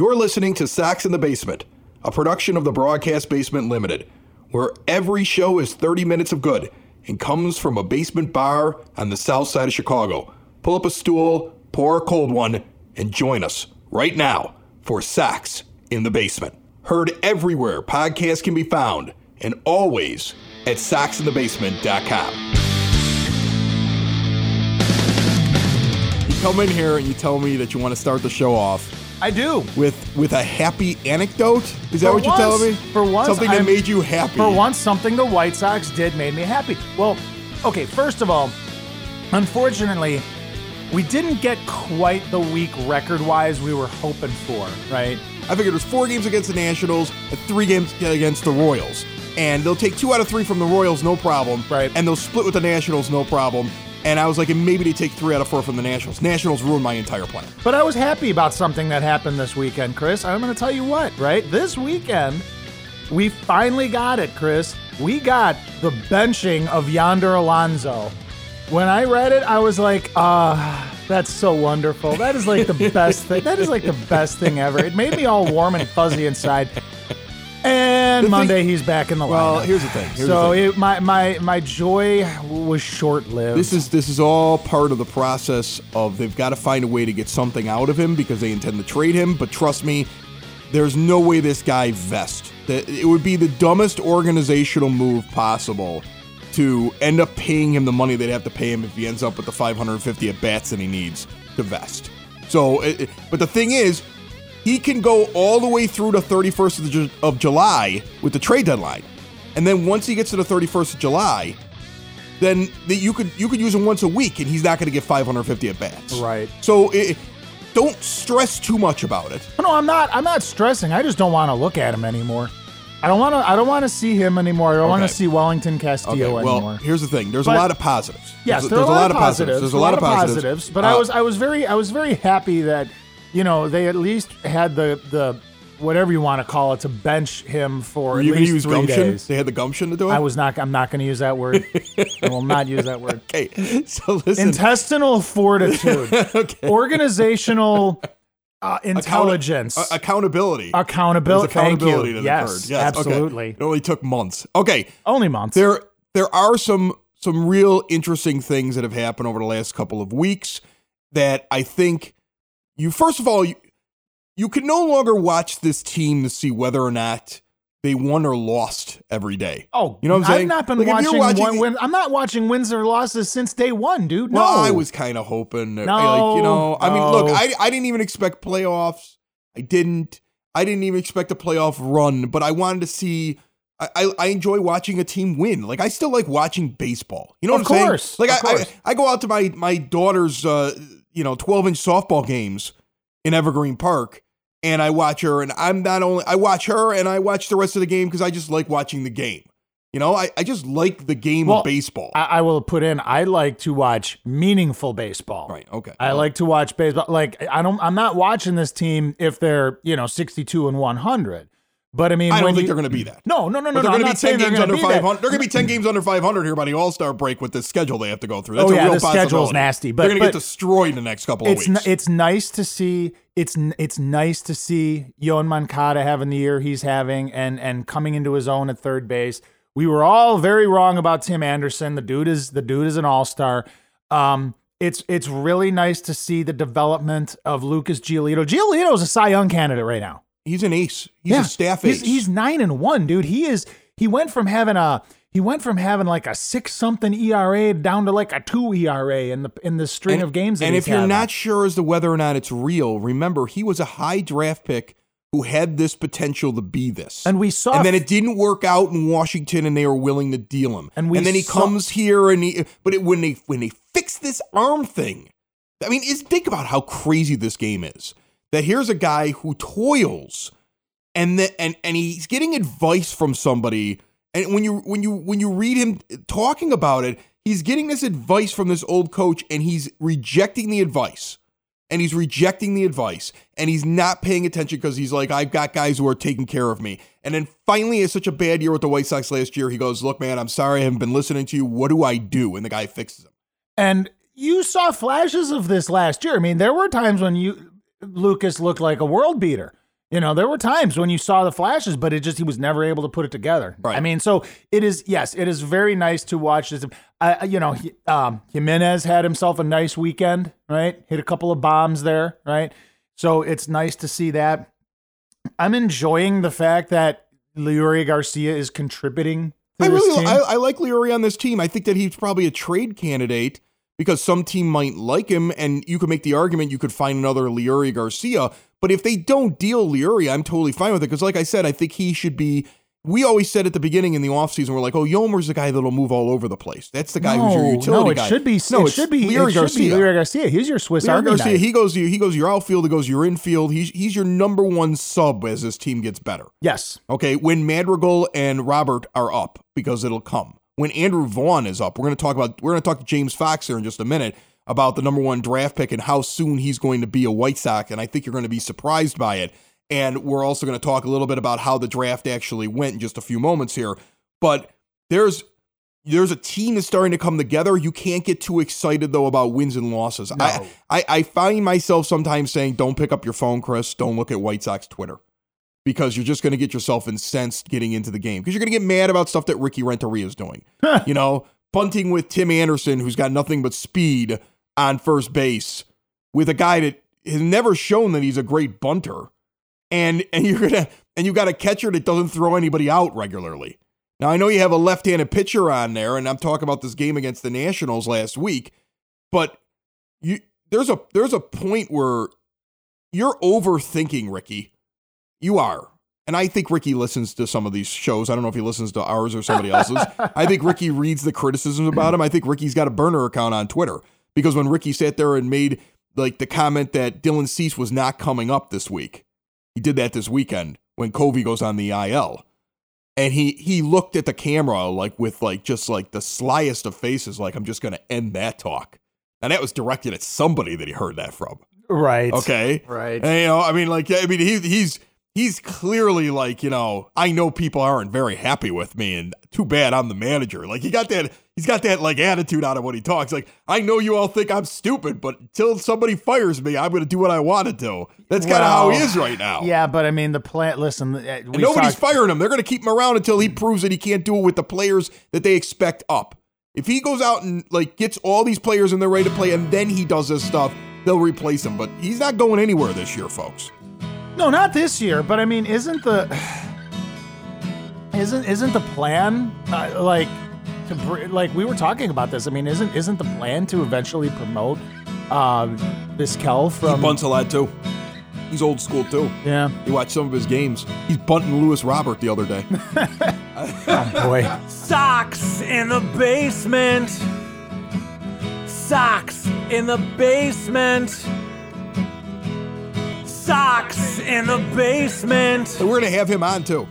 You're listening to Sox in the Basement, a production of the Broadcast Basement Limited, where every show is 30 minutes of good and comes from a basement bar on the south side of Chicago. Pull up a stool, pour a cold one, and join us right now for Sox in the Basement. Heard everywhere podcasts can be found and always at soxinthebasement.com. You come in here and you tell me that you want to start the show off I do. with with a happy anecdote. Is that For what you're once- telling me? for once, something that I'm- made you happy. For once, something the White Sox did made me happy. Well, okay, first of all, unfortunately, we didn't get quite the week record wise we were hoping for, right? I figured it was four games against the Nationals and three games against the Royals. And they'll take two out of three from the Royals, no problem. Right. And they'll split with the Nationals, no problem. And I was like, and maybe they take three out of four from the Nationals. Nationals ruined my entire plan. But I was happy about something that happened this weekend, Chris. I'm going to tell you what, right? This weekend, we finally got it, Chris. We got the benching of Yonder Alonso. When I read it, I was like, ah, that's so wonderful. That is like the best thing. That is like the best thing ever. It made me all warm and fuzzy inside. And thing- Monday, he's back in the lineup. Well, here's the thing. Here's so the thing. it, my my my joy was short lived. This is this is all part of the process of they've got to find a way to get something out of him because they intend to trade him. But trust me, there's no way this guy vests. That it would be the dumbest organizational move possible to end up paying him the money they'd have to pay him if he ends up with the 550 at bats that he needs to vest. So, it, it- but the thing is, he can go all the way through the 31st of, the, of July with the trade deadline, and then once he gets to the 31st of July, then that you could you could use him once a week, and he's not going to get 550 at bats. Right. So it, don't stress too much about it. No, I'm not. I'm not stressing. I just don't want to look at him anymore. I don't want to. I don't want to see him anymore. I don't want to see Wellington Castillo Okay, well, anymore. here's the thing. There's But- a lot of positives. Yes, there's, there there's a lot of positives. There's a lot of positives. But I Uh, was I was very I was very happy that you know they at least had the the whatever you want to call it to bench him for Were at you least use three gumption? days. They had the gumption to do it. I was not. I'm not going to use that word. I will not use that word. Okay, so listen. Intestinal fortitude, okay. organizational uh, intelligence, Uh, accountability. accountability. Accountability Thank you. Yes. Yes, okay. absolutely. It only took months. Okay, Only months. there there are some some real interesting things that have happened over the last couple of weeks that I think you first of all you, you can no longer watch this team to see whether or not they won or lost every day. Oh, You know what I'm saying? I've not been Like, watching. watching- one, win, I'm not watching wins or losses since day one, dude. No, Well, I was kind of hoping, that, No, like you know, I mean, look. Oh. I I didn't even expect playoffs. I didn't. I didn't even expect a playoff run, but I wanted to see. I, I, enjoy watching a team win. Like I still like watching baseball. You know Of what I'm saying? course, Like of I, I course. I go out to my my daughter's uh you know 12 inch softball games in Evergreen Park, and I watch her, and I'm not only I watch her, and I watch the rest of the game because I just like watching the game. You know, I, I just like the game Well, of baseball. I, I will put in. I like to watch meaningful baseball. right. Okay. I like to watch baseball. Like I don't. I'm not watching this team if they're you know 62 and 100. But I mean, I don't think you- they're going to be that. No, no, no, no. they're going to be 10 games under 500. They're going to be 10 games under 500 here by the All Star break with this schedule they have to go through. That's Oh, a yeah, real the schedule's nasty, but- they're going to get destroyed in the next couple of weeks. n- it's nice to see. It's it's nice to see Yoan Moncada having the year he's having and and coming into his own at third base. We were all very wrong about Tim Anderson. The dude is the dude is an all star. Um, it's it's really nice to see the development of Lucas Giolito. Giolito is a Cy Young candidate right now. He's an ace. He's a staff ace. He's, he's nine and one, dude. He is. He went from having a he went from having like a six something ERA down to like a two ERA in the in the string of games. That and if you're having. not sure as to whether or not it's real, remember he was a high draft pick who had this potential to be this. and we saw and then it didn't work out in Washington, and they were willing to deal him. And we and then he saw- comes here, and he. But it, when they when they fix this arm thing, I mean, is think about how crazy this game is. That here's a guy who toils, and and and he's getting advice from somebody. And when you when you when you read him talking about it, he's getting this advice from this old coach, and he's rejecting the advice and he's rejecting the advice and he's not paying attention because he's like, I've got guys who are taking care of me. And then finally, it's such a bad year with the White Sox last year. He goes, Look, man, I'm sorry I haven't been listening to you. What do I do? And the guy fixes him. And you saw flashes of this last year. I mean, there were times when you Lucas looked like a world beater. You know, there were times when you saw the flashes, but it just he was never able to put it together. Right. I mean, so it is. Yes, it is very nice to watch this. I, you know, he, um, Jimenez had himself a nice weekend, right? Hit a couple of bombs there, right? So it's nice to see that. I'm enjoying the fact that Leury Garcia is contributing. To I really. I, I like Leury on this team. I think that he's probably a trade candidate because some team might like him, and you could make the argument you could find another Leury Garcia. But if they don't deal Leury, I'm totally fine with it because, like I said, I think he should be. We always said at the beginning in the offseason, we're like, oh, Yolmer's the guy that'll move all over the place. That's the guy who's your no, utility no, it guy. should be. No, it should be. Leury it Garcia. be Leury Garcia. He's your Swiss Leury Army Garcia, knife. he goes, he goes your outfield, he goes your infield. He's he's your number one sub as this team gets better. yes. Okay, when Madrigal and Robert are up, because it'll come. When Andrew Vaughn is up, we're going to talk about. We're going to talk to James Fox here in just a minute about the number one draft pick and how soon he's going to be a White Sox, and I think you're going to be surprised by it. And we're also going to talk a little bit about how the draft actually went in just a few moments here. But there's there's a team that's starting to come together. You can't get too excited though about wins and losses. No. I, I I find myself sometimes saying, "Don't pick up your phone, Chris. Don't look at White Sox Twitter." Because you're just going to get yourself incensed getting into the game because you're going to get mad about stuff that Ricky Renteria is doing. you know, bunting with Tim Anderson, who's got nothing but speed on first base, with a guy that has never shown that he's a great bunter, and and you're gonna and you got a catcher that doesn't throw anybody out regularly. Now I know you have a left-handed pitcher on there, and I'm talking about this game against the Nationals last week, but you there's a there's a point where you're overthinking Ricky. You are. And I think Ricky listens to some of these shows. I don't know if he listens to ours or somebody else's. I think Ricky reads the criticisms about him. I think Ricky's got a burner account on Twitter because when Ricky sat there and made like the comment that Dylan Cease was not coming up this week, he did that this weekend when Covey goes on the IL. And he he looked at the camera like with like just like the slyest of faces, like I'm just gonna end that talk. And that was directed at somebody that he heard that from. Right. Okay. Right. And, you know, I mean, like, I mean, he, he's he's clearly like, you know, I know people aren't very happy with me, and too bad I'm the manager. Like, he got that, he's got that like attitude out of when he talks. Like, I know you all think I'm stupid, but until somebody fires me, I'm going to do what I want to do. That's kind of how he is right now. Yeah, but I mean, the plant. Listen, uh, nobody's talked- firing him. They're going to keep him around until he proves that he can't do it with the players that they expect up. If he goes out and like gets all these players and they're ready to play, and then he does this stuff, they'll replace him. But he's not going anywhere this year, folks. No, not this year. But I mean, isn't the isn't isn't the plan uh, like to br- like we were talking about this? I mean, isn't isn't the plan to eventually promote uh, Vizquel He from? bunts a lot too. He's old school too. Yeah. You watch some of his games. He's bunting Luis Robert the other day. Oh boy. Sox in the basement. Sox in the basement. Sox in the basement. So we're gonna have him on too.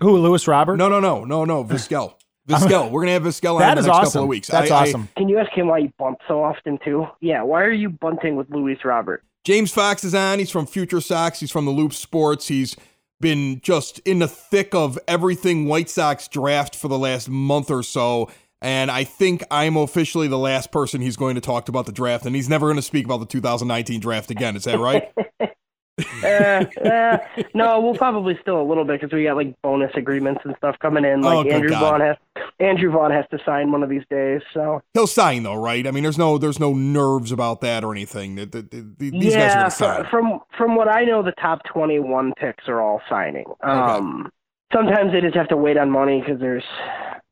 Who? Luis Robert? No, no, no, no, no. Vizquel. Vizquel. We're gonna have Vizquel on That in is the next awesome. couple of weeks. That's I- I- awesome. Can you ask him why you bunt so often too? Yeah, why are you bunting with Luis Robert? James Fox is on. He's from Future Sox. He's from the Loop Sports. He's been just in the thick of everything White Sox draft for the last month or so. And I think I'm officially the last person he's going to talk about the draft, and he's never going to speak about the 2019 draft again. Is that right? uh, uh, no, we'll probably still a little bit because we got like bonus agreements and stuff coming in. Oh, Like good Andrew God. Vaughn has Andrew Vaughn has to sign one of these days. So He'll sign though, right? I mean, there's no there's no nerves about that or anything. The- the- the- the- These guys are yeah, going to fr- sign. from from what I know, the top twenty-one picks are all signing. Um, sometimes they just have to wait on money because there's,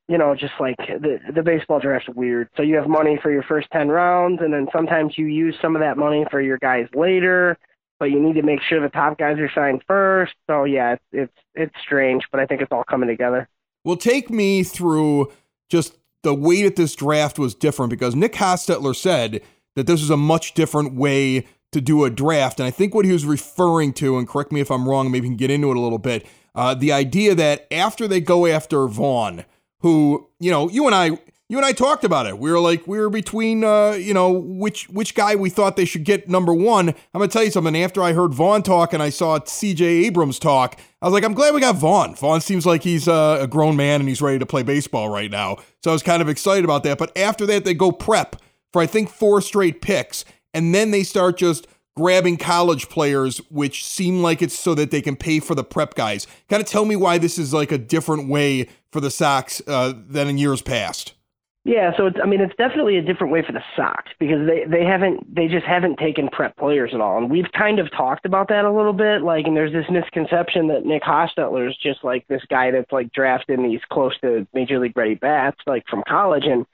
you know, just like the the baseball draft's weird. So you have money for your first ten rounds, and then sometimes you use some of that money for your guys later. But you need to make sure the top guys are signed first. So yeah, it's it's it's strange, but I think it's all coming together. Well, take me through just the way that this draft was different because Nick Hostetler said that this is a much different way to do a draft. And I think what he was referring to, and correct me if I'm wrong, maybe we can get into it a little bit, uh, the idea that after they go after Vaughn, who, you know, you and I. You and I talked about it. We were like, we were between, uh, you know, which which guy we thought they should get number one. I'm gonna tell you something. After I heard Vaughn talk and I saw C.J. Abrams talk, I was like, I'm glad we got Vaughn. Vaughn seems like he's uh, a grown man and he's ready to play baseball right now. So I was kind of excited about that. But after that, they go prep for I think four straight picks, and then they start just grabbing college players, which seem like it's so that they can pay for the prep guys. Kind of tell me why this is like a different way for the Sox uh, than in years past. Yeah, so it's I mean it's definitely a different way for the Sox because they they haven't they just haven't taken prep players at all, and we've kind of talked about that a little bit. Like, and there's this misconception that Nick Hostetler is just like this guy that's like drafting these close to major league ready bats like from college, and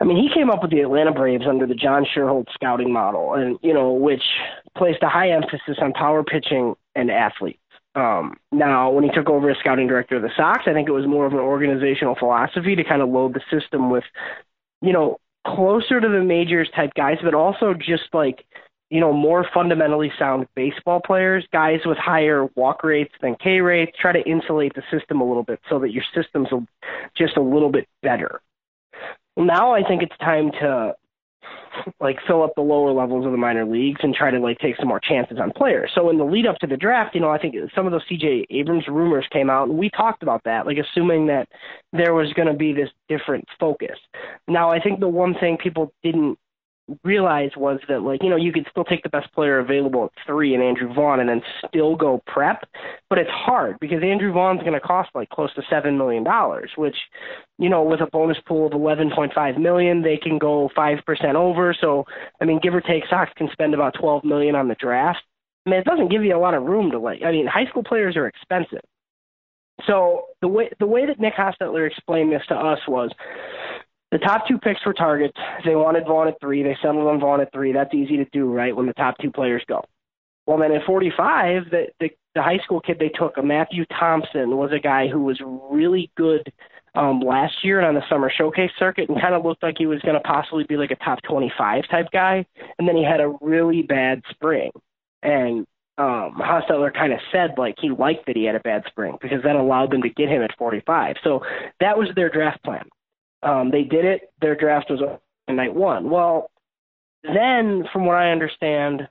I mean, he came up with the Atlanta Braves under the John Schuerholz scouting model, and you know, which placed a high emphasis on power pitching and athletes. Um, now, when he took over as scouting director of the Sox, I think it was more of an organizational philosophy to kind of load the system with, you know, closer to the majors type guys, but also just like, you know, more fundamentally sound baseball players, guys with higher walk rates than K rates. Try to insulate the system a little bit so that your system's just a little bit better. Now I think it's time to like fill up the lower levels of the minor leagues and try to like take some more chances on players. So in the lead up to the draft, you know, I think some of those CJ Abrams rumors came out and we talked about that, like assuming that there was going to be this different focus. Now I think the one thing people didn't realized was that like you know you could still take the best player available at three and Andrew Vaughn and then still go prep, but it's hard because Andrew Vaughn's going to cost like close to seven million dollars, which you know with a bonus pool of eleven point five million they can go five percent over. So I mean give or take, Sox can spend about twelve million on the draft. I mean it doesn't give you a lot of room to like. I mean high school players are expensive. So the way the way that Nick Hostetler explained this to us was the top two picks were targets. They wanted Vaughn at three. They settled on Vaughn at three. That's easy to do, right? When the top two players go. Well, then at 45, the, the the high school kid they took, Matthew Thompson, was a guy who was really good um, last year and on the summer showcase circuit, and kind of looked like he was going to possibly be like a top 25 type guy. And then he had a really bad spring, and um, Hostetler kind of said like he liked that he had a bad spring because that allowed them to get him at 45. So that was their draft plan. Um, they did it. Their draft was on night one. Well, then, from what I understand,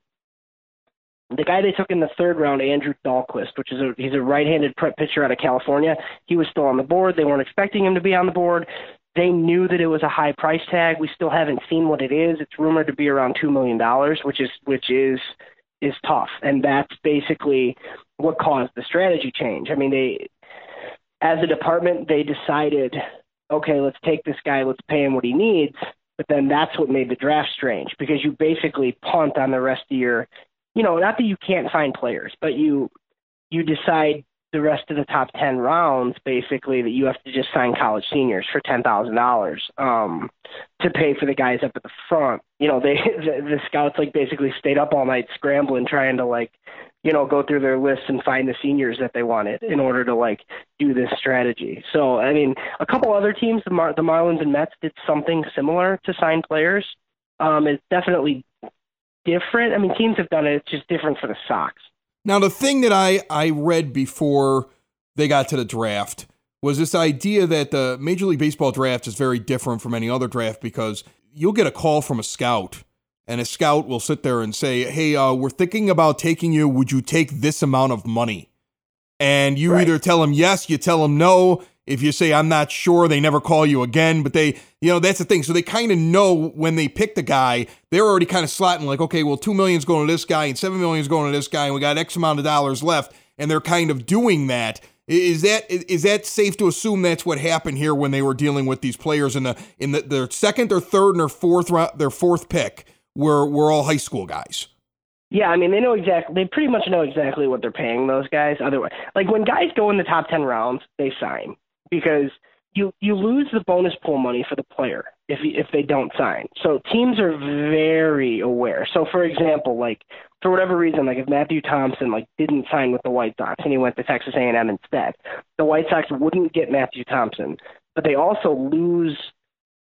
the guy they took in the third round, Andrew Dahlquist, which is a he's a right-handed prep pitcher out of California. He was still on the board. They weren't expecting him to be on the board. They knew that it was a high price tag. We still haven't seen what it is. It's rumored to be around two million dollars, which is which is is tough, and that's basically what caused the strategy change. I mean, they as a department they decided okay, let's take this guy, let's pay him what he needs. But then that's what made the draft strange because you basically punt on the rest of your, you know, not that you can't find players, but you you decide the rest of the top 10 rounds basically that you have to just sign college seniors for $10,000 um to pay for the guys up at the front. You know, they the, the scouts like basically stayed up all night scrambling trying to like you know, go through their lists and find the seniors that they wanted in order to like do this strategy. So, I mean, a couple other teams, the, Mar- the Marlins and Mets, did something similar to sign players. Um, it's definitely different. I mean, teams have done it. It's just different for the Sox. Now, the thing that I I read before they got to the draft was this idea that the Major League Baseball draft is very different from any other draft because you'll get a call from a scout and a scout will sit there and say, "Hey, uh, we're thinking about taking you. Would you take this amount of money?" And you right. either tell them yes, you tell them no. If you say I'm not sure, they never call you again. But they, you know, that's the thing. So they kind of know when they pick the guy, they're already kind of slotting like, okay, well, two million's going to this guy and seven million's going to this guy, and we got X amount of dollars left, and they're kind of doing that. Is that is that safe to assume that's what happened here when they were dealing with these players in the in the, their second or third and their fourth their fourth pick? we're we're all high school guys. Yeah, I mean they know exactly. They pretty much know exactly what they're paying those guys. Otherwise, like when guys go in the top ten rounds, they sign because you you lose the bonus pool money for the player if if they don't sign. So teams are very aware. So for example, like for whatever reason, like if Matthew Thompson like didn't sign with the White Sox and he went to Texas A&M instead, the White Sox wouldn't get Matthew Thompson, but they also lose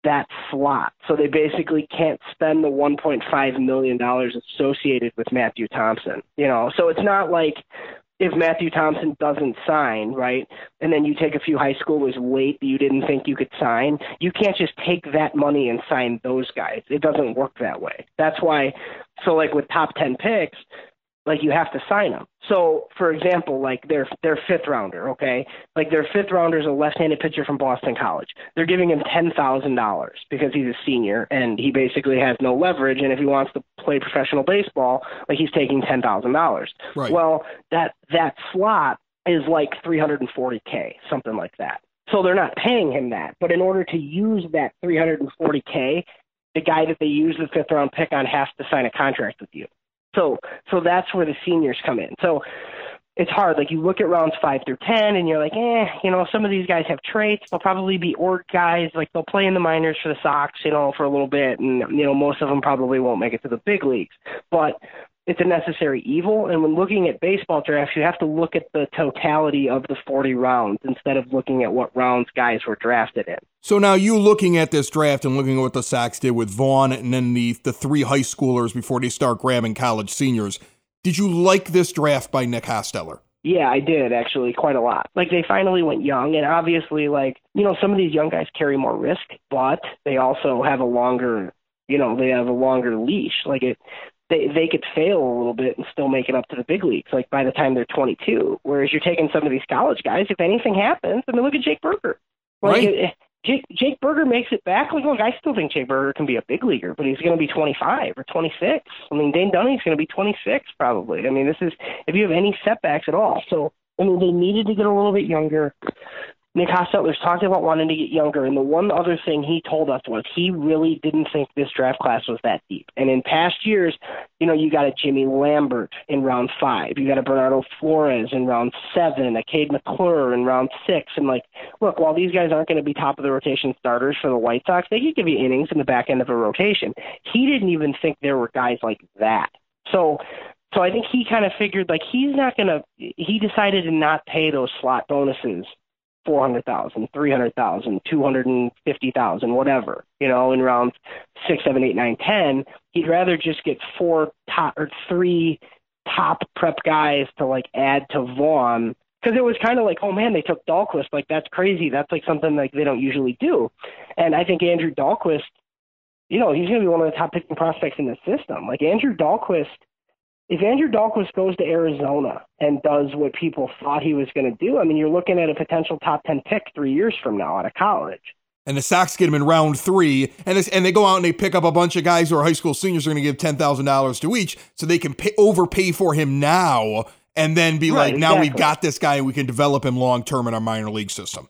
that slot. So they basically can't spend the 1.5 million dollars associated with Matthew Thompson. You know, so it's not like if Matthew Thompson doesn't sign, right, and then you take a few high schoolers late that you didn't think you could sign, you can't just take that money and sign those guys. It doesn't work that way. That's why, so like with top 10 picks, like you have to sign them. So, for example, like their their fifth rounder, okay, like their fifth rounder is a left-handed pitcher from Boston College. They're giving him ten thousand dollars because he's a senior and he basically has no leverage. And if he wants to play professional baseball, like he's taking ten thousand dollars. Right. Well, that that slot is like three hundred and forty k, something like that. So they're not paying him that. But in order to use that three hundred and forty k, the guy that they use the fifth round pick on has to sign a contract with you. So so that's where the seniors come in. So it's hard. Like you look at rounds five through ten, and you're like, eh, you know, some of these guys have traits. They'll probably be org guys. Like they'll play in the minors for the Sox, you know, for a little bit, and you know, most of them probably won't make it to the big leagues. But it's a necessary evil. And when looking at baseball drafts, you have to look at the totality of the 40 rounds instead of looking at what rounds guys were drafted in. So now you looking at this draft and looking at what the Sox did with Vaughn and then the the three high schoolers before they start grabbing college seniors. Did you like this draft by Nick Hostetler? Yeah, I did actually quite a lot. Like they finally went young, and obviously, like you know, some of these young guys carry more risk, but they also have a longer, you know, they have a longer leash. Like it, they they could fail a little bit and still make it up to the big leagues. Like by the time they're 22, whereas you're taking some of these college guys. If anything happens, I mean, look at Jake Burger. Like, Right. eh, Jake, Jake Burger makes it back. Like, look, I still think Jake Burger can be a big leaguer, but he's going to be 25 or 26. I mean, Dane Dunning's going to be 26 probably. I mean, this is if you have any setbacks at all. So, I mean, they needed to get a little bit younger. Nick Hostetler's talked about wanting to get younger, and the one other thing he told us was he really didn't think this draft class was that deep. And in past years, you know, you got a Jimmy Lambert in round five, you got a Bernardo Flores in round seven, a Kade McClure in round six, and like, look, while these guys aren't going to be top of the rotation starters for the White Sox, they could give you innings in the back end of a rotation. He didn't even think there were guys like that. So so I think he kind of figured like he's not going to he decided to not pay those slot bonuses four hundred thousand, three hundred thousand, two hundred and fifty thousand, whatever, you know, in rounds six, seven, eight, nine, ten. He'd rather just get four top or three top prep guys to like add to Vaughn because it was kind of like, oh man, they took Dahlquist. Like that's crazy. That's like something like they don't usually do. And I think Andrew Dahlquist, you know, he's going to be one of the top picking prospects in the system. Like Andrew Dahlquist if Andrew Dahlquist goes to Arizona and does what people thought he was going to do, I mean, you're looking at a potential top 10 pick three years from now out of college. And the Sox get him in round three, and and they go out and they pick up a bunch of guys who are high school seniors are going to give ten thousand dollars to each, so they can pay, overpay for him now, and then be Right, like, now we've got this guy, and we can develop him long term in our minor league system.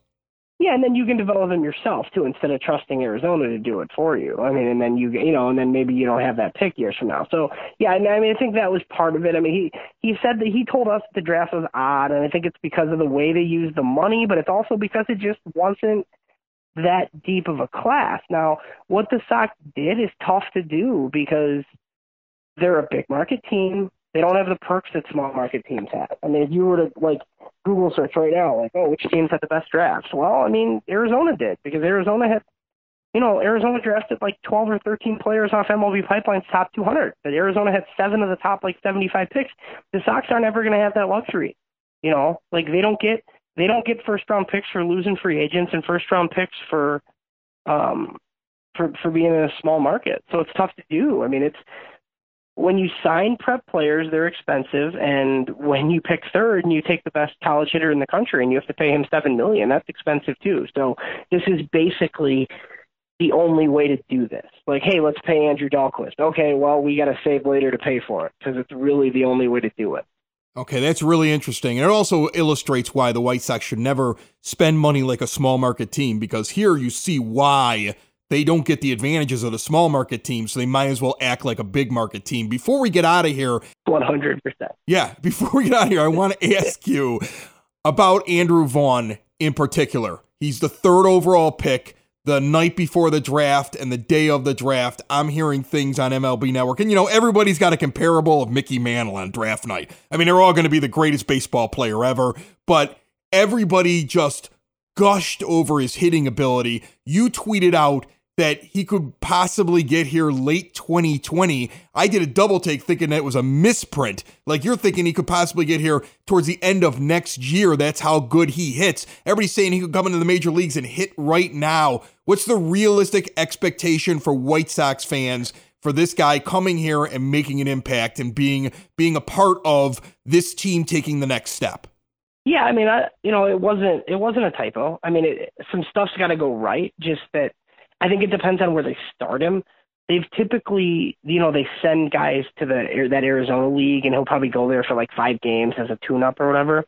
Yeah, and then you can develop them yourself too, instead of trusting Arizona to do it for you. I mean, and then you you know, and then maybe you don't have that pick years from now. So yeah, and I mean, I think that was part of it. I mean, he he said that he told us the draft was odd, and I think it's because of the way they used the money, but it's also because it just wasn't that deep of a class. Now, what the Sox did is tough to do because they're a big market team. They don't have the perks that small market teams have. I mean, if you were to like Google search right now, like, oh, which teams had the best drafts? Well, I mean, Arizona did because Arizona had, you know, Arizona drafted like 12 or 13 players off MLB Pipeline's top 200. But Arizona had seven of the top like 75 picks. The Sox aren't ever going to have that luxury. You know, like they don't get they don't get first round picks for losing free agents and first round picks for um for for being in a small market. So it's tough to do. I mean, it's when you sign prep players, they're expensive, and when you pick third and you take the best college hitter in the country and you have to pay him seven million, that's expensive too. So this is basically the only way to do this. Like, hey, let's pay Andrew Dahlquist. Okay, well, we got to save later to pay for it because it's really the only way to do it. Okay, that's really interesting. And it also illustrates why the White Sox should never spend money like a small market team because here you see why they don't get the advantages of the small market team, so they might as well act like a big market team. Before we get out of here, One hundred percent. yeah, before we get out of here, I want to ask you about Andrew Vaughn in particular. He's the third overall pick. The night before the draft and the day of the draft, I'm hearing things on MLB Network. And, you know, everybody's got a comparable of Mickey Mantle on draft night. I mean, they're all going to be the greatest baseball player ever, but everybody just gushed over his hitting ability. You tweeted out that he could possibly get here late 2020. I did a double take thinking that was a misprint. Like you're thinking he could possibly get here towards the end of next year. That's how good he hits. Everybody's saying he could come into the major leagues and hit right now. What's the realistic expectation for White Sox fans for this guy coming here and making an impact and being being a part of this team taking the next step. Yeah, I mean, I you know, it wasn't it wasn't a typo. I mean, it, some stuff's got to go right. Just that, I think it depends on where they start him. They've typically, you know, they send guys to the that Arizona league, and he'll probably go there for like five games as a tune-up or whatever.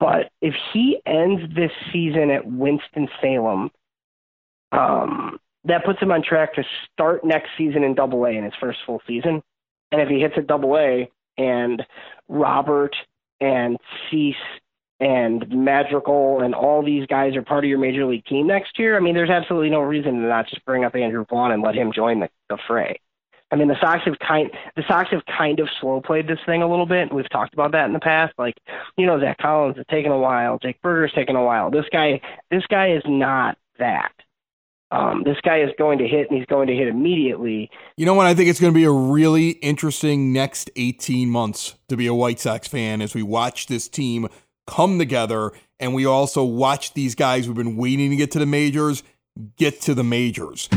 But if he ends this season at Winston Salem, um, that puts him on track to start next season in Double A in his first full season. And if he hits a Double A, and Robert and Cease and Madrigal and all these guys are part of your major league team next year, I mean, there's absolutely no reason to not just bring up Andrew Vaughn and let him join the, the fray. I mean, the Sox have kind the Sox have kind of slow played this thing a little bit. We've talked about that in the past. Like, you know, Zack Collins has taken a while. Jake Burger's taken a while. This guy, this guy is not that. Um, this guy is going to hit, and he's going to hit immediately. You know what? I think it's going to be a really interesting next 18 months to be a White Sox fan as we watch this team come together and we also watch these guys who've been waiting to get to the majors get to the majors.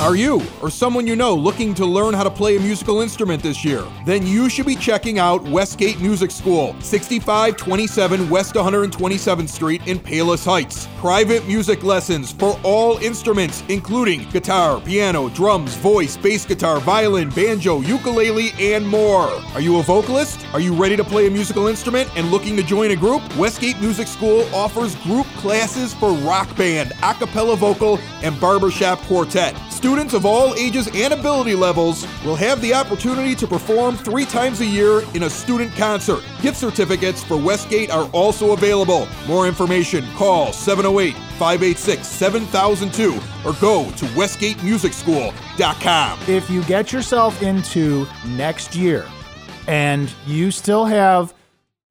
Are you or someone you know looking to learn how to play a musical instrument this year? Then you should be checking out Westgate Music School, 6527 West 127th Street in Palos Heights. Private music lessons for all instruments, including guitar, piano, drums, voice, bass guitar, violin, banjo, ukulele, and more. Are you a vocalist? Are you ready to play a musical instrument and looking to join a group? Westgate Music School offers group classes for rock band, a cappella vocal, and barbershop quartet. Students of all ages and ability levels will have the opportunity to perform three times a year in a student concert. Gift certificates for Westgate are also available. More information, call 708 586 7002 or go to westgatemusicschool.com. If you get yourself into next year and you still have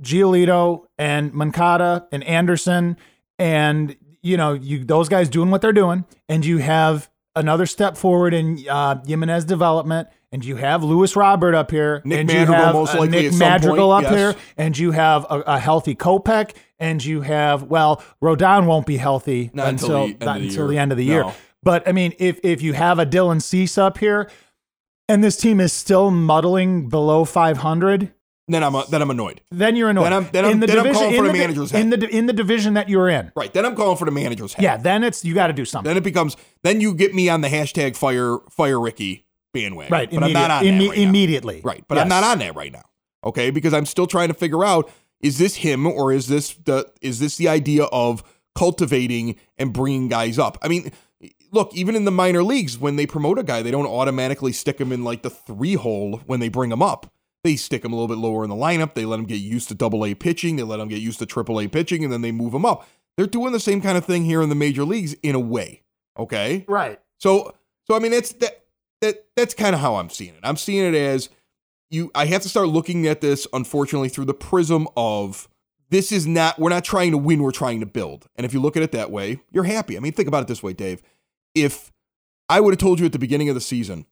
Giolito and Moncada and Anderson and you know you those guys doing what they're doing and you have another step forward in uh, Jimenez development and you have Luis Robert up here Nick and Madrigal you have most uh, likely Nick Madrigal point, up yes. here and you have a, a healthy Kopech and you have well Rodon won't be healthy Not until until the end not of the until year. the end of the No. year. But I mean, if if you have a Dylan Cease up here, and this team is still muddling below 500, Then I'm then I'm annoyed. then you're annoyed. Then I'm- then I'm- then I'm calling for in the di- manager's in the in the division that you're in. Right. Then I'm calling for the manager's head. Yeah, then it's you got to do something. Then it becomes then you get me on the hashtag fire fire Ricky bandwagon. right, But I'm not on immediate- that imme- right now. immediately. Right. But I'm not on that right now. Okay, because I'm still trying to figure out is this him or is this the is this the idea of cultivating and bringing guys up? I mean, look, even in the minor leagues when they promote a guy, they don't automatically stick him in like the 3 hole when they bring him up. They stick him a little bit lower in the lineup. They let him get used to double A pitching. They let him get used to triple A pitching and then they move him up. They're doing the same kind of thing here in the major leagues in a way. Okay? Right. So so I mean that's that that that's kind of how I'm seeing it. I'm seeing it as you I have to start looking at this unfortunately through the prism of this is not we're not trying to win, we're trying to build. And if you look at it that way, you're happy. I mean, think about it this way, Dave. If I would have told you at the beginning of the season,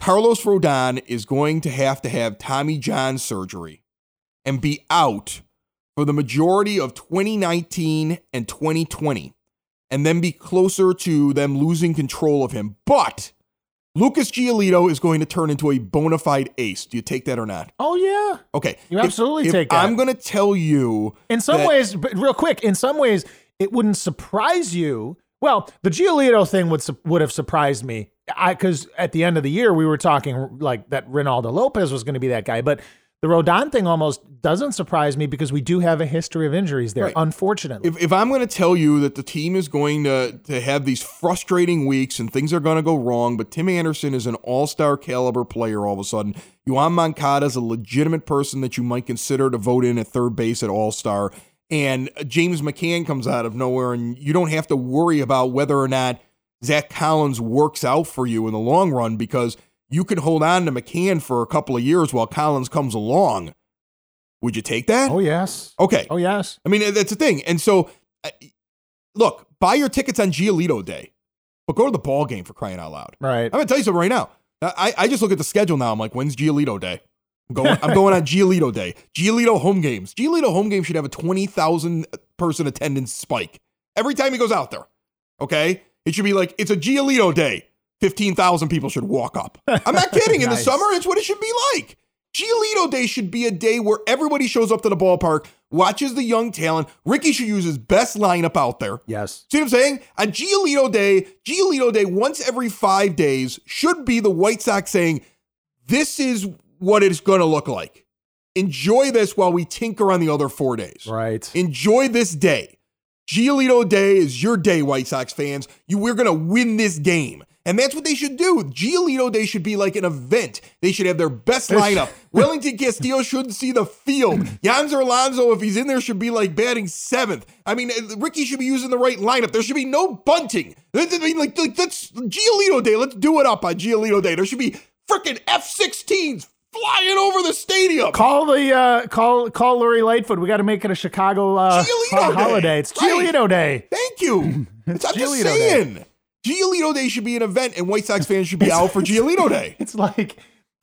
Carlos Rodon is going to have to have Tommy John surgery and be out for the majority of 2019 and 2020 and then be closer to them losing control of him. But Lucas Giolito is going to turn into a bona fide ace. Do you take that or not? Oh yeah. Okay. You If- absolutely if take that. I'm going to tell you In some that- ways, but real quick, in some ways, it wouldn't surprise you. Well, the Giolito thing would would have surprised me. I because at the end of the year we were talking like that Reynaldo Lopez was going to be that guy, but the Rodon thing almost doesn't surprise me because we do have a history of injuries there, Right. unfortunately. if, if I'm going to tell you that the team is going to, to have these frustrating weeks and things are going to go wrong, but Tim Anderson is an all star caliber player all of a sudden, Yoan Moncada is a legitimate person that you might consider to vote in at third base at all star, and James McCann comes out of nowhere, and you don't have to worry about whether or not Zack Collins works out for you in the long run because you can hold on to McCann for a couple of years while Collins comes along. Would you take that? oh yes. Okay. Oh yes. I mean, that's the thing. And so, look, buy your tickets on Giolito Day, but go to the ball game for crying out loud. Right. I'm gonna tell you something right now. I, I just look at the schedule now. I'm like, when's Giolito Day? I'm going, I'm going on Giolito Day. Giolito home games. Giolito home game should have a 20,000 person attendance spike every time he goes out there. Okay, it should be like it's a Giolito Day. 15,000 people should walk up. I'm not kidding. In the summer, it's what it should be like. Giolito Day should be a day where everybody shows up to the ballpark, watches the young talent. Ricky should use his best lineup out there. Yes. See what I'm saying? On Giolito Day, Giolito Day once every five days should be the White Sox saying, this is what it's going to look like. Enjoy this while we tinker on the other four days. Right. Enjoy this day. Giolito Day is your day, White Sox fans. You, we're going to win this game. And that's what they should do. Giolito Day should be like an event. They should have their best lineup. Wellington Castillo shouldn't see the field. Yonder Alonso, if he's in there, should be like batting seventh. I mean, uh, Ricky should be using the right lineup. There should be no bunting. I mean, like, like that's Giolito Day. Let's do it up on Giolito Day. There should be freaking F-16s flying over the stadium. Call the uh, call call Lori Lightfoot. We got to make it a Chicago uh, ho- holiday. It's Right. Giolito Day. Thank you. It's, I'm just Giolito Day. saying. Giolito Day should be an event, and White Sox fans should be out for Giolito Day. It's like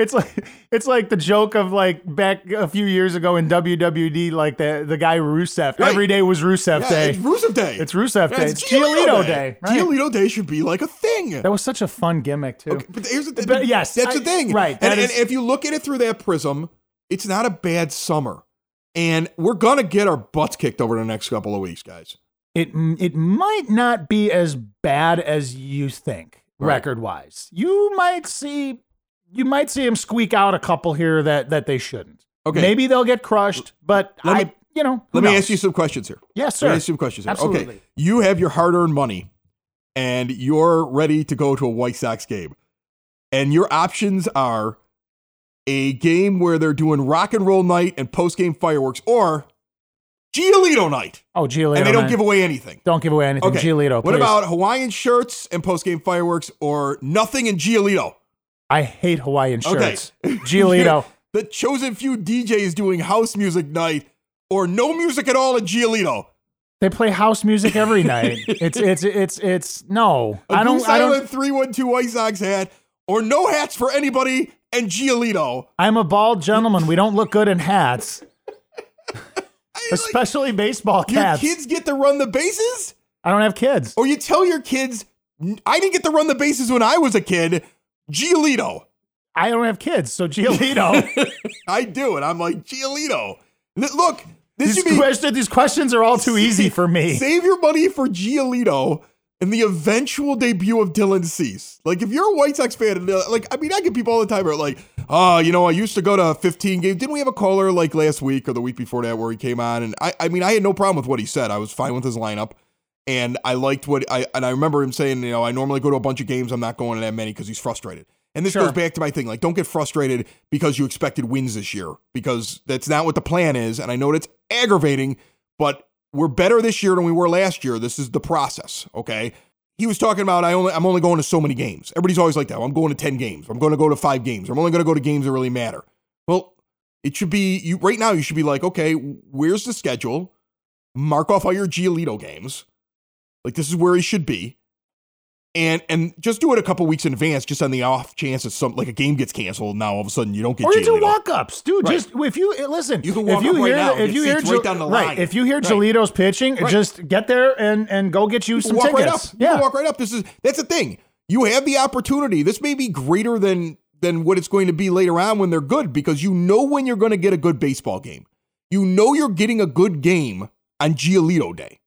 it's like it's like the joke of like back a few years ago in WWE, like the the guy Rusev. Right. Every day was Rusev Yeah, Day. it's Rusev Day. It's Rusev Yeah, Day. It's Giolito Day, right. Giolito Day should be like a thing. that was such a fun gimmick too. But here's the thing. But yes, that's I- the thing. right, And, that and if you look at it through that prism, it's not a bad summer. And we're gonna get our butts kicked over the next couple of weeks, guys. It it might not be as bad as you think Right. record wise. You might see you might see them squeak out a couple here that that they shouldn't. Okay. Maybe they'll get crushed, but Let I me- you know Let who me ask you some questions here. Yes, Let me sir. ask you some questions here. Okay. Absolutely. You have your hard earned money and you're ready to go to a White Sox game. And your options are a game where they're doing rock and roll night and post game fireworks or Giolito night. Oh, Giolito. and they don't man. give away anything. don't give away anything. Okay. Giolito. What about Hawaiian shirts and post game fireworks or nothing in Giolito? I hate Hawaiian shirts. Okay. Giolito. the chosen few DJs doing house music night or no music at all at Giolito. They play house music every night. It's it's it's it's no. I don't I don't 312 White Sox hat or no hats for anybody and Giolito. I'm a bald gentleman. We don't look good in hats, especially baseball caps. your caps. kids get to run the bases? I don't have kids. Or you tell your kids, I didn't get to run the bases when I was a kid. Giolito. I don't have kids, so Giolito. I do. And I'm like, Giolito. Look, this these, be. question, these questions are all too easy for me. Save your money for Giolito and the eventual debut of Dylan Cease. Like, if you're a White Sox fan, and, uh, like, I mean, I get people all the time who are like, oh, you know, I used to go to 15 games. Didn't we have a caller like last week or the week before that where he came on? And I, I mean, I had no problem with what he said. I was fine with his lineup. And I liked what I, and I remember him saying, you know, I normally go to a bunch of games. I'm not going to that many because he's frustrated. And this Sure. goes back to my thing. Like, don't get frustrated because you expected wins this year because that's not what the plan is. And I know that's aggravating, but we're better this year than we were last year. This is the process, okay? He was talking about I only I'm only going to so many games. Everybody's always like that. I'm going to 10 games. I'm going to go to 5 games. I'm only going to go to games that really matter. Well, it should be you right now you should be like, okay, where's the schedule? Mark off all your Giolito games. Like this is where he should be. And and just do it a couple weeks in advance, just on the off chance that some like a game gets canceled. Now all of a sudden you don't get Or you do walk ups, dude. Right. Just if you eh, listen, You can if walk you up right hear now, if you hear right down the right, line. if you hear Right. Pitching, Right. just get there and and go get you some walk tickets. right up. Yeah, can walk right up. This is that's the thing. You have the opportunity. This may be greater than than what it's going to be later on when they're good because you know when you're going to get a good baseball game. You know you're getting a good game on Giolito Day,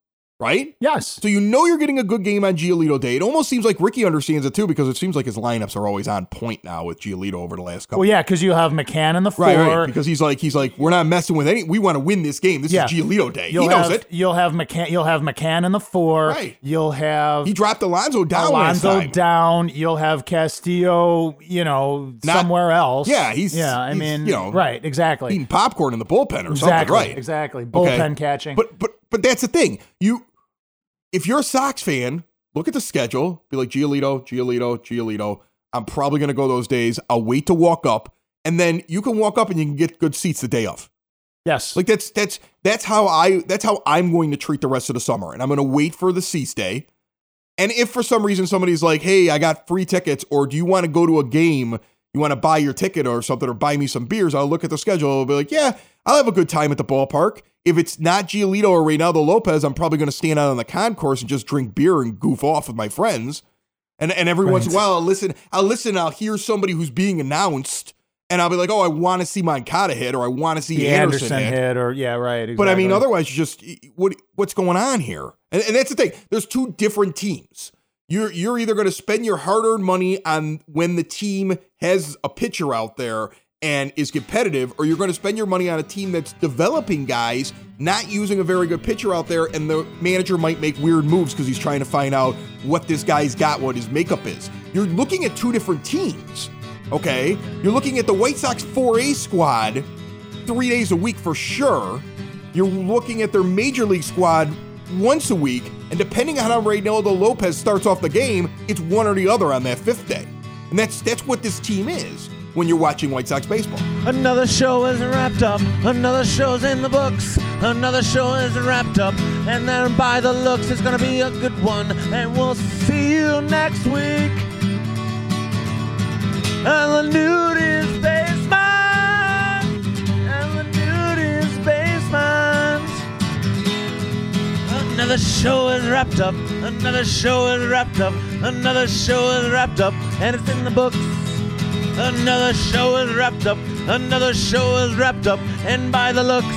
right? yes. So you know you're getting a good game on Giolito Day. It almost seems like Ricky understands it too because it seems like his lineups are always on point now with Giolito over the last couple. Well, yeah, because you have McCann in the four. Right, right. Because he's like, he's like, we're not messing with any. We want to win this game. This Yeah. is Giolito Day. You'll he knows have, it. You'll have McCann. You'll have McCann in the four. Right. You'll have He dropped Alonso down time. down. You'll have Castillo. You know, Not- somewhere else. Yeah, he's- yeah. I he's, mean, you know, right. Exactly. Eating popcorn in the bullpen or exactly. something, right? Exactly. Okay. Bullpen catching. But but but that's the thing. You if you're a Sox fan, look at the schedule, be like Giolito, Giolito, Giolito. I'm probably gonna go those days. I'll wait to walk up, and then you can walk up and you can get good seats the day of. yes. Like that's that's that's how I that's how I'm going to treat the rest of the summer. And I'm gonna wait for the cease day. And if for some reason somebody's like, hey, I got free tickets, or do you want to go to a game? You want to buy your ticket or something, or buy me some beers? I'll look at the schedule. I'll be like, yeah, I'll have a good time at the ballpark. If it's not Giolito or Reynaldo Lopez, I'm probably going to stand out on the concourse and just drink beer and goof off with my friends. And and every once in a while I'll listen, I'll listen, I'll hear somebody who's being announced, and I'll be like, oh, I want to see Moncada hit or I want to see The Anderson, Anderson, hit. hit. or yeah, right. But I mean, otherwise, you just what what's going on here? And, and that's the thing. There's two different teams. You're you're either going to spend your hard-earned money on when the team has a pitcher out there and is competitive, or you're going to spend your money on a team that's developing guys, not using a very good pitcher out there, and the manager might make weird moves because he's trying to find out what this guy's got, what his makeup is. You're looking at two different teams. Okay, you're looking at the White Sox 4A squad three days a week for sure. You're looking at their major league squad once a week, and depending on how Reynaldo Lopez starts off the game, it's one or the other on that fifth day. And that's that's what this team is when you're watching White Sox baseball. Another show is wrapped up. Another show's in the books. Another show is wrapped up. And then by the looks, it's gonna be a good one. And we'll see you next week. And the nude is basement. And the nude is basement. Another show is wrapped up. Another show is wrapped up. Another show is wrapped up. And it's in the books. Another show is wrapped up. Another show is wrapped up. And by the looks,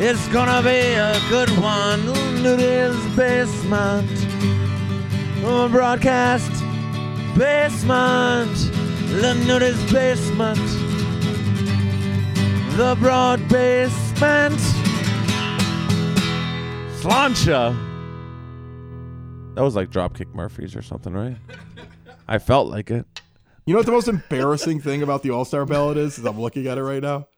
it's gonna be a good one. Is basement. Oh, broadcast basement. The nudist basement. The broad basement. Slancha. That was like Dropkick Murphys or something, right? I felt like it. You know what the most embarrassing thing about the All Star ballot is? Is I'm looking at it right now.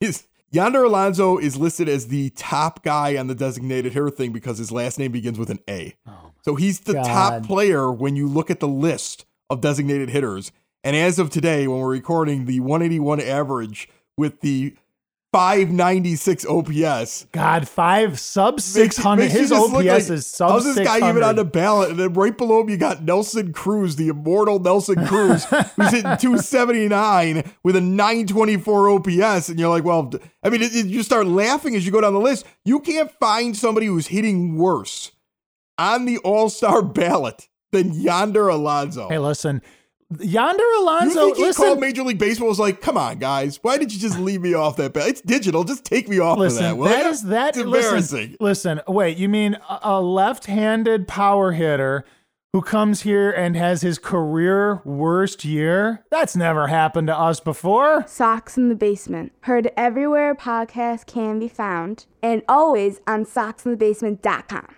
Is Yonder Alonso is listed as the top guy on the designated hitter thing because his last name begins with an A. Oh so he's the top player when you look at the list of designated hitters. And as of today, when we're recording, the 181 average with the 596 OPS. God, five sub six hundred. makes you His OPS like, is sub How's this six guy even on the ballot? And then right below him, you got Nelson Cruz, the immortal Nelson Cruz, who's hitting 279 with a 924 OPS. And you're like, well, I mean, it, it- you start laughing as you go down the list. You can't find somebody who's hitting worse on the All Star ballot than Yonder Alonso. Hey, listen, Yonder Alonso. you think he listen, called Major League Baseball was like, come on, guys, why did you just leave me off that ballot? It's digital. Just take me off Listen, of that. will that ya? is that. It's embarrassing. Listen, listen, wait. You mean a, a left-handed power hitter who comes here and has his career worst year? That's never happened to us before. Sox in the Basement. Heard everywhere podcasts can be found and always on soxinthebasement.com.